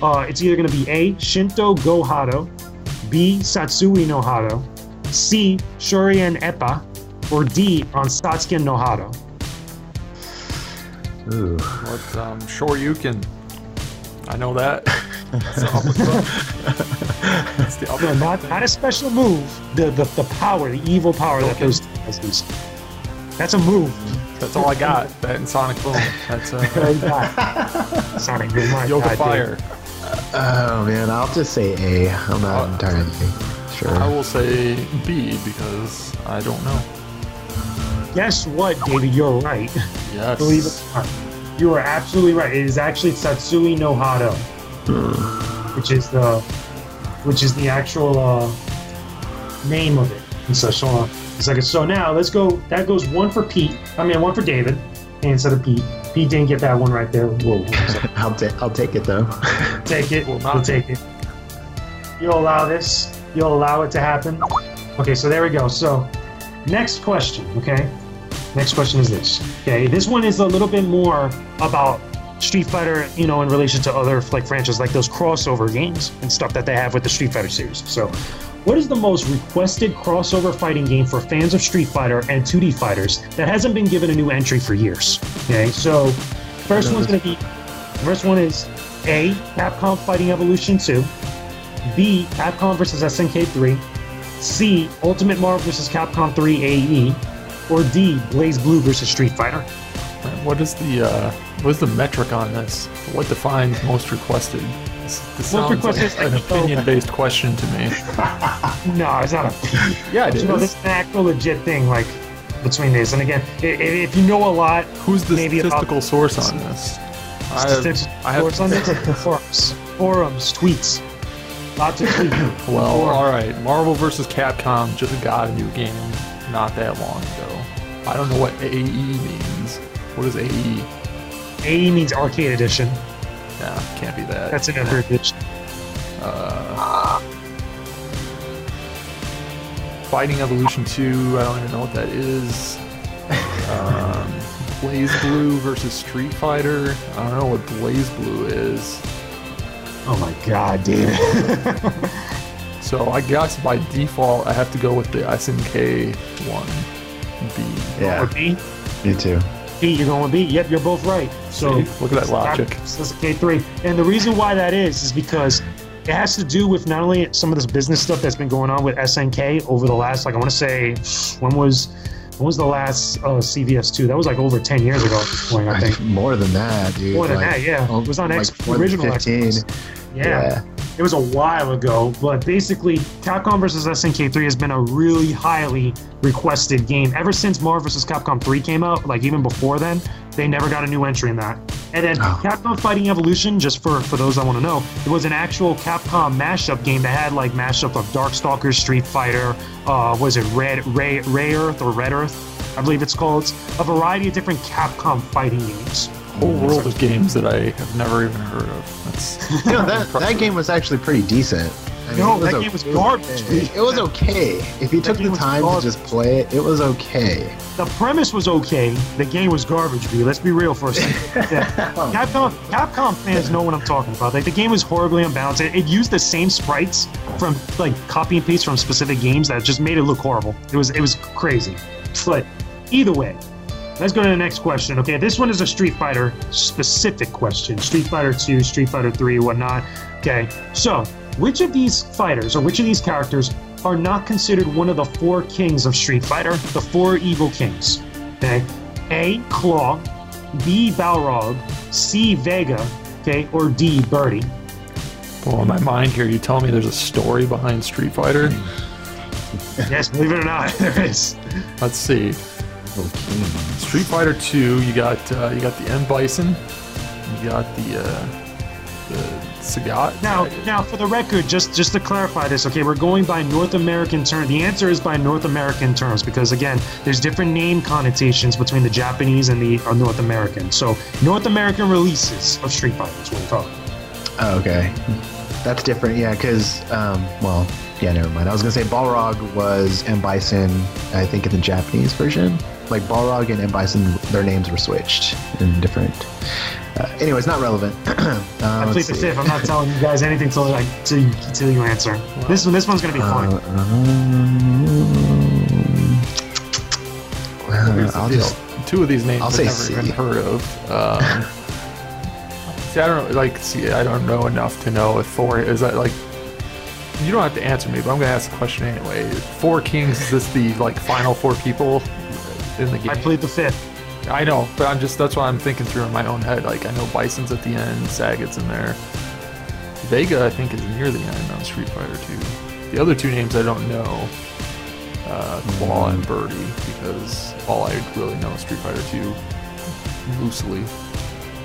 Speaker 1: Uh, it's either going to be A, Shinto Go Hado, B, Satsui no Hado, C, Shurien Eppa, or D, Ansatsuken no Hado.
Speaker 2: Ooh.
Speaker 3: What? Um, sure you can. I know that. It's the uppercut. It's the
Speaker 1: No,
Speaker 3: uppercut.
Speaker 1: not, not a special move. The, the the power, the evil power that those has. That's a move.
Speaker 3: That's all I got. That and Sonic Boom. That's uh,
Speaker 1: Sonic Boom,
Speaker 3: Yoga
Speaker 1: God,
Speaker 3: Fire.
Speaker 1: Dude.
Speaker 2: Oh man, I'll just say A. I'm not
Speaker 3: Uh,
Speaker 2: entirely sure.
Speaker 3: I will say B because I don't know.
Speaker 1: Guess what, David? You're right.
Speaker 3: Yes.
Speaker 1: Believe it or not. You are absolutely right. It is actually Satsui no Hado, which is the which is the actual uh, name of it. And so, so it's like so. Now let's go. That goes one for Pete. I mean, one for David instead of Pete. Pete didn't get that one right there. Whoa. So
Speaker 2: I'll take I'll take it though.
Speaker 1: take it.
Speaker 3: Will
Speaker 1: We'll,
Speaker 3: not
Speaker 1: take it. You'll allow this. You'll allow it to happen. Okay, so there we go. So, next question. Okay, next question is this. Okay, this one is a little bit more about Street Fighter. You know, in relation to other like franchises, like those crossover games and stuff that they have with the Street Fighter series. So. What is the most requested crossover fighting game for fans of Street Fighter and 2D fighters that hasn't been given a new entry for years? Okay, so first one's going to be First one is A. Capcom Fighting Evolution 2. B. Capcom vs. SNK 3. C. Ultimate Marvel vs. Capcom 3 AE. Or D. BlazBlue vs. Street Fighter.
Speaker 3: What is the uh, what is the metric on this? What defines most requested? This, sounds like
Speaker 1: is
Speaker 3: an opinion-based question to me.
Speaker 1: No, it's not a.
Speaker 3: Yeah, it
Speaker 1: you know, this is an actual legit thing, like between these, And again, i- i- if you know a lot,
Speaker 3: Who's the
Speaker 1: maybe about-
Speaker 3: statistical source on this? I have, I have
Speaker 1: forums on this, forums, forums, tweets, lots of tweets.
Speaker 3: Well,
Speaker 1: Forums.
Speaker 3: all right. Marvel vs. Capcom just got a new game not that long ago. I don't know what AE means. What is AE?
Speaker 1: AE means arcade edition.
Speaker 3: Nah, can't be that.
Speaker 1: That's an abbreviation.
Speaker 3: Fighting Evolution 2, I don't even know what that is. Um, Blaze Blue versus Street Fighter. I don't know what BlazBlue is.
Speaker 1: Oh my god, dude.
Speaker 3: So I guess by default, I have to go with the SNK one. B.
Speaker 2: Yeah,
Speaker 1: Or B?
Speaker 2: me too.
Speaker 1: B, you're going to B. Yep, you're both right. So
Speaker 3: See? Look at that logic.
Speaker 1: That's a K3. And the reason why that is is because it has to do with not only some of this business stuff that's been going on with SNK over the last, like I want to say, when was when was the last uh, CVS two? That was like over ten years ago at this point, I think.
Speaker 2: More than that, dude.
Speaker 1: More than
Speaker 2: Like,
Speaker 1: that, yeah. It was on
Speaker 2: like
Speaker 1: X, original
Speaker 2: 15.
Speaker 1: Xbox. Yeah.
Speaker 2: Yeah.
Speaker 1: It was a while ago, but basically, Capcom vs. SNK 3 has been a really highly requested game. Ever since Marvel vs. Capcom 3 came out, like even before then, they never got a new entry in that. And then
Speaker 2: Oh.
Speaker 1: Capcom Fighting Evolution, just for, for those that want to know, it was an actual Capcom mashup game that had like mashup of Darkstalkers, Street Fighter, uh, was it Red Ray, Ray Earth or Red Earth? I believe it's called. A variety of different Capcom fighting games.
Speaker 3: Whole world of games that I have never even heard of. That's
Speaker 2: You know, that, that game was actually pretty decent. I mean,
Speaker 1: No,
Speaker 2: it was
Speaker 1: that
Speaker 2: o-
Speaker 1: game was garbage,
Speaker 2: okay. It was okay. If you took the time
Speaker 1: garbage.
Speaker 2: to just play it, it was okay.
Speaker 1: The premise was okay. The game was garbage, B. Let's be real for a second. Yeah. Capcom, Capcom fans know what I'm talking about. Like the game was horribly unbalanced. It, it used the same sprites from like copy and paste from specific games that just made it look horrible. It was it was crazy. But either way, let's go to the next question. Okay, this one is a Street Fighter specific question. Street Fighter 2, Street Fighter 3, whatnot. Okay, so which of these fighters or which of these characters are not considered one of the four kings of Street Fighter, the four evil kings? Okay, A. Claw, B. Balrog, C. Vega, okay, or D. Birdie.
Speaker 3: well, in my mind here. You tell me there's a story behind Street Fighter.
Speaker 1: Yes, believe it or not, there is.
Speaker 3: Let's see. Street Fighter 2. You got uh, you got the M Bison. You got the uh, the Sagat.
Speaker 1: Now, now, for the record, just just to clarify this, okay, we're going by North American terms. The answer is by North American terms because again, there's different name connotations between the Japanese and the uh, North American. So, North American releases of Street Fighter is what we're talking.
Speaker 2: Oh, okay. That's different, yeah, because, um, well, yeah, never mind. I was going to say Balrog was M. Bison, I think, in the Japanese version. Like, Balrog and M. Bison, their names were switched in different. Uh, it's not relevant. uh,
Speaker 1: I plead the fifth. I'm not telling you guys anything till like till you, till you answer. This one, this one's gonna be fun.
Speaker 2: Uh, um, well, I'll just.
Speaker 3: Two of these names
Speaker 2: I'll
Speaker 3: I've never
Speaker 2: C.
Speaker 3: even heard of. Um, see, I don't like. See, I don't know enough to know if four is that like. You don't have to answer me, but I'm gonna ask the question anyway. Four kings is this the like final four people in the game?
Speaker 1: I plead the fifth.
Speaker 3: I know, but I'm just that's what I'm thinking through in my own head. Like I know Bison's at the end, Sagat's in there. Vega, I think, is near the end on Street Fighter 2. The other two names I don't know, uh, Claw and Birdie, because all I really know is Street Fighter 2 loosely.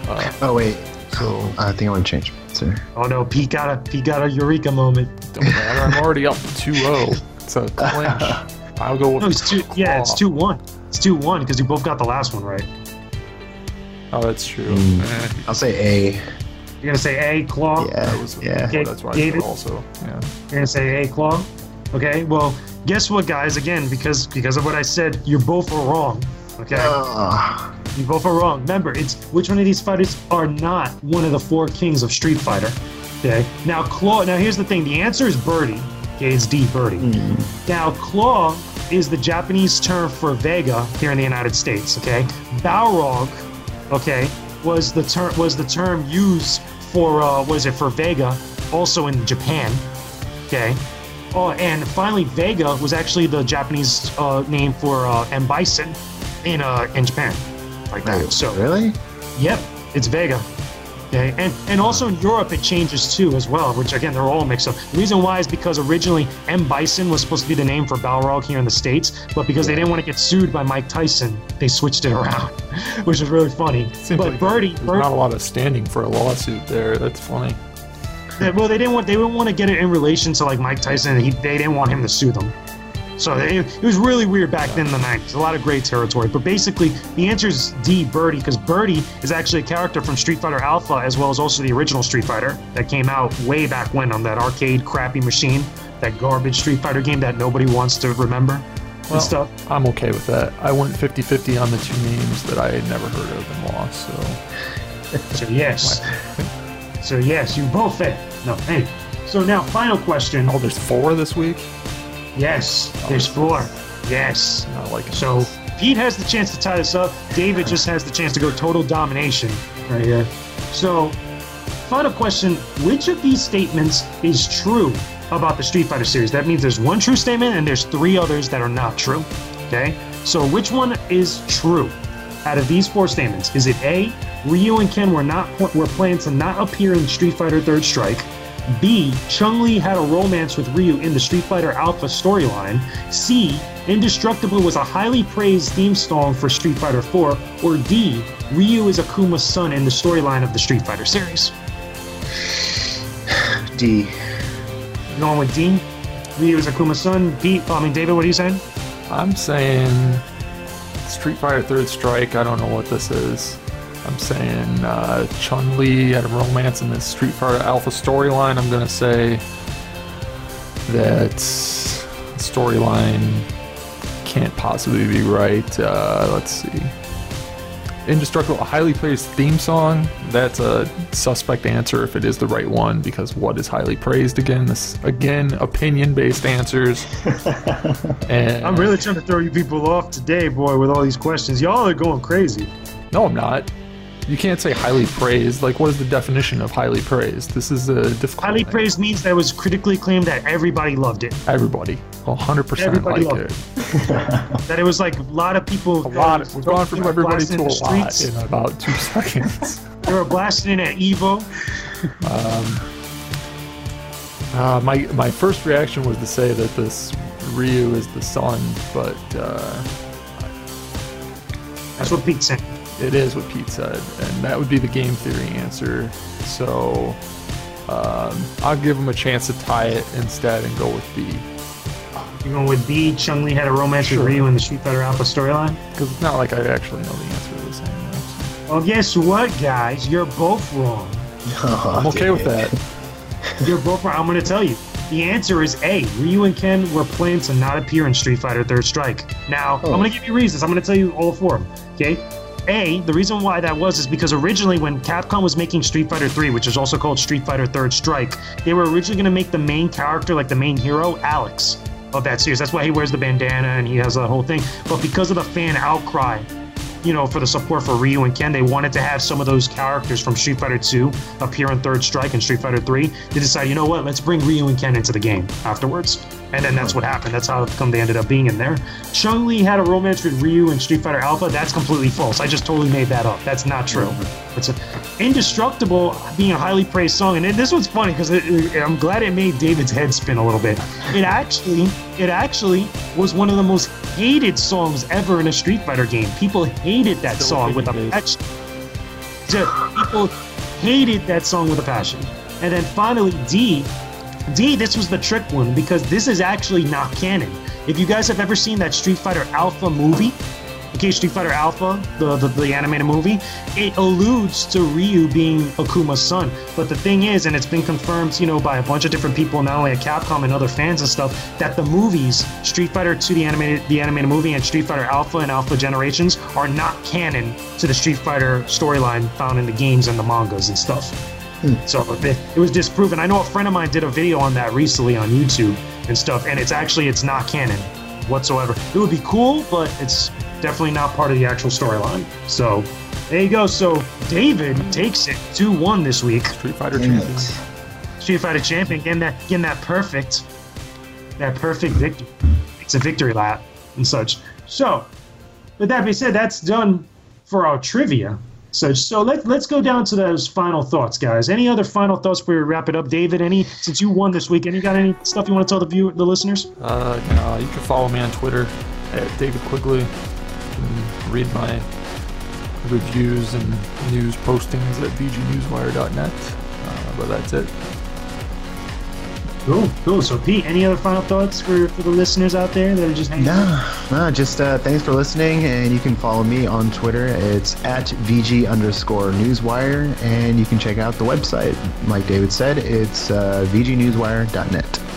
Speaker 3: Uh,
Speaker 2: Oh, wait.
Speaker 3: so
Speaker 2: I think I want to change my answer.
Speaker 1: Oh no, Pete got a Pete got a eureka moment.
Speaker 3: don't matter. I'm already up 2-0. It's a clinch. I'll go with
Speaker 1: No, it's two. Yeah, it's two one. It's two one because you both got the last one right.
Speaker 3: Oh, that's true.
Speaker 2: Mm.
Speaker 3: Eh,
Speaker 2: I'll say A.
Speaker 1: You're gonna say A claw.
Speaker 2: Yeah.
Speaker 3: that was
Speaker 2: yeah.
Speaker 1: Okay,
Speaker 3: that's why I
Speaker 1: David?
Speaker 3: said also. Yeah.
Speaker 1: You're gonna say A claw. Okay. Well, guess what, guys? Again, because because of what I said, you both are wrong. Okay.
Speaker 2: Ugh.
Speaker 1: You both are wrong. Remember, it's which one of these fighters are not one of the four kings of Street Fighter. Okay. Now Claw. Now here's the thing. The answer is Birdie. Okay, it's D Birdie. Now Claw is the Japanese term for Vega here in the United States. Okay. Balrog. Okay, was the term was the term used for uh, was it for Vega also in Japan. Okay. Oh, and finally, Vega was actually the Japanese uh, name for uh, M Bison in uh, in Japan, like that.
Speaker 2: Wait,
Speaker 1: So,
Speaker 2: really?
Speaker 1: yep, it's Vega. Okay, and and also in Europe it changes too as well, which again they're all mixed up. The reason why is because originally M Bison was supposed to be the name for Balrog here in the states, but because they didn't want to get sued by Mike Tyson, they switched it around, which is really funny.
Speaker 3: Seems
Speaker 1: but
Speaker 3: like
Speaker 1: Birdie,
Speaker 3: there's
Speaker 1: Bir-
Speaker 3: not a lot of standing for a lawsuit there. That's funny.
Speaker 1: Yeah, well, they didn't want they didn't want to get it in relation to like Mike Tyson. He, they didn't want him to sue them. So it, was really weird back then in the 90s. A lot of gray territory. But basically, the answer is D, Birdie, because Birdie is actually a character from Street Fighter Alpha, as well as also the original Street Fighter that came out way back when on that arcade crappy machine, that garbage Street Fighter game that nobody wants to remember
Speaker 3: Well,
Speaker 1: and stuff.
Speaker 3: I'm okay with that. I went 50 50 on the two names that I had never heard of and lost, so.
Speaker 1: So yes. So yes, you both failed. No, hey. So now, final question.
Speaker 3: Oh, there's four this week?
Speaker 1: Yes, there's four. Yes.
Speaker 3: Not like it.
Speaker 1: So Pete has the chance to tie this up. David just has the chance to go total domination right here. So, final question: Which of these statements is true about the Street Fighter series? That means there's one true statement and there's three others that are not true. Okay. So, which one is true out of these four statements? Is it A? Ryu and Ken were not were planned to not appear in Street Fighter Third Strike. B. Chun Li had a romance with Ryu in the Street Fighter Alpha storyline. C. Indestructible was a highly praised theme song for Street Fighter 4. Or D. Ryu is Akuma's son in the storyline of the Street Fighter series.
Speaker 2: D.
Speaker 1: You going with D? Ryu is Akuma's son. Pete, I mean, David, what are you saying?
Speaker 3: I'm saying Street Fighter Third Strike. I don't know what this is. I'm saying uh, Chun Li had a romance in the Street Fighter Alpha storyline. I'm gonna say that storyline can't possibly be right. Uh, let's see. Indestructible, a highly praised theme song. That's a suspect answer if it is the right one, because what is highly praised again? This again, opinion-based answers. and
Speaker 1: I'm really trying to throw you people off today, boy, with all these questions. Y'all are going crazy.
Speaker 3: No, I'm not. You can't say highly praised. Like, what is the definition of highly praised? This is a difficult.
Speaker 1: Highly
Speaker 3: thing.
Speaker 1: praised means that it was critically acclaimed that everybody loved it.
Speaker 3: Everybody, 100 percent
Speaker 1: Everybody
Speaker 3: like
Speaker 1: loved
Speaker 3: it.
Speaker 1: That it was like a lot of people.
Speaker 3: A lot. We've gone from everybody to a lot in about two seconds.
Speaker 1: They were blasting it at Evo.
Speaker 3: Um, Uh, my my first reaction was to say that this Ryu is the son, but uh,
Speaker 1: That's what Pete said.
Speaker 3: It is what Pete said, and that would be the game theory answer. So um, I'll give him a chance to tie it instead and go with B.
Speaker 1: You going with B? Chun Li had a romance
Speaker 3: Sure.
Speaker 1: with Ryu in the Street Fighter Alpha storyline.
Speaker 3: Because it's not like I actually know the answer to this anyway. so.
Speaker 1: Well, guess what, guys? You're both wrong.
Speaker 3: I'm okay with that.
Speaker 1: You're both wrong. I'm going to tell you. The answer is A. Ryu and Ken were planned to not appear in Street Fighter Third Strike. Now, I'm going to give you reasons. I'm going to tell you all four of them. Okay? A, the reason why that was is because originally when Capcom was making Street Fighter 3, which is also called Street Fighter Third Strike, they were originally going to make the main character, like the main hero, Alex of that series. That's why he wears the bandana and he has a whole thing. But because of the fan outcry, you know, for the support for Ryu and Ken, they wanted to have some of those characters from Street Fighter 2 appear in Third Strike and Street Fighter 3. They decided, you know what, let's bring Ryu and Ken into the game afterwards. And then that's what happened. That's how come they ended up being in there. Chun Li had a romance with Ryu in Street Fighter Alpha. That's completely false. I just totally made that up. That's not true. Mm-hmm. It's a, Indestructible being a highly praised song, and it, this one's funny because I'm glad it made David's head spin a little bit. It actually, it actually was one of the most hated songs ever in a Street Fighter game. People hated that
Speaker 3: Still
Speaker 1: song with a passion. People hated that song with a passion. And then finally, D. D, this was the trick one because this is actually not canon. If you guys have ever seen that Street Fighter Alpha movie, okay, Street Fighter Alpha, the, the, the animated movie, it alludes to Ryu being Akuma's son. But the thing is, and it's been confirmed, you know, by a bunch of different people, not only at Capcom and other fans and stuff, that the movies, Street Fighter 2, the animated, the animated movie, and Street Fighter Alpha and Alpha Generations, are not canon to the Street Fighter storyline found in the games and the mangas and stuff. So it, it was disproven. I know a friend of mine did a video on that recently on YouTube and stuff, and it's actually it's not canon whatsoever. It would be cool, but it's definitely not part of the actual storyline. So there you go. So David takes it 2-1 this week.
Speaker 3: Street Fighter
Speaker 2: Dang
Speaker 3: champion.
Speaker 2: it.
Speaker 1: Street Fighter champion, getting that getting that perfect, that perfect victory. It's a victory lap and such. So, with that being said, that's done for our trivia. So, so let, let's go down to those final thoughts, guys. Any other final thoughts before we wrap it up, David? Any since you won this week, any got any stuff you want to tell the viewer, the listeners?
Speaker 3: Uh, yeah, you can follow me on Twitter at David Quigley. You can read my reviews and news postings at vgnewswire.net. Uh, but that's it.
Speaker 1: Cool, cool. So, Pete, any other final thoughts for, for the listeners out there that are just hanging out?
Speaker 2: No, no, just uh, thanks for listening, and you can follow me on Twitter. It's at VG underscore Newswire, and you can check out the website. Like David said, it's uh, VGNewsWire.net.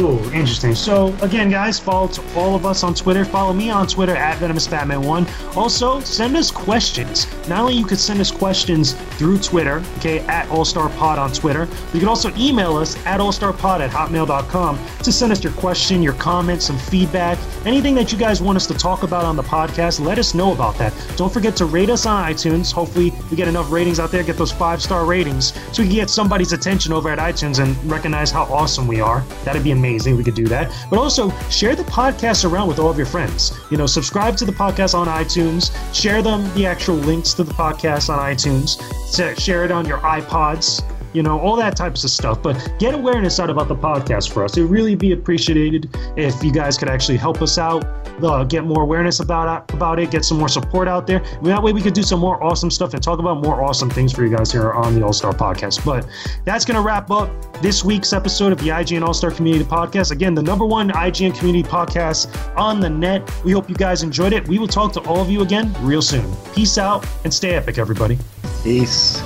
Speaker 1: Cool, interesting. So again, guys, follow all of us on Twitter. Follow me on Twitter at VenomousBatman1. Also, send us questions. Not only you could send us questions through Twitter, okay, at AllStarPod on Twitter. but You can also email us at AllStarPod at hotmail.com to send us your question, your comments, some feedback, anything that you guys want us to talk about on the podcast. Let us know about that. Don't forget to rate us on iTunes. Hopefully, we get enough ratings out there, get those five star ratings, so we can get somebody's attention over at iTunes and recognize how awesome we are. That'd be amazing. We could do that. But also share the podcast around with all of your friends. You know, subscribe to the podcast on iTunes. Share them the actual links to the podcast on iTunes. Share it on your iPods you know, all that types of stuff. But get awareness out about the podcast for us. It would really be appreciated if you guys could actually help us out, uh, get more awareness about about it, get some more support out there. That way, we could do some more awesome stuff and talk about more awesome things for you guys here on the All Star Podcast. But that's going to wrap up this week's episode of the IGN All Star Community Podcast. Again, the number one IGN Community Podcast on the net. We hope you guys enjoyed it. We will talk to all of you again real soon. Peace out and stay epic, everybody.
Speaker 2: Peace.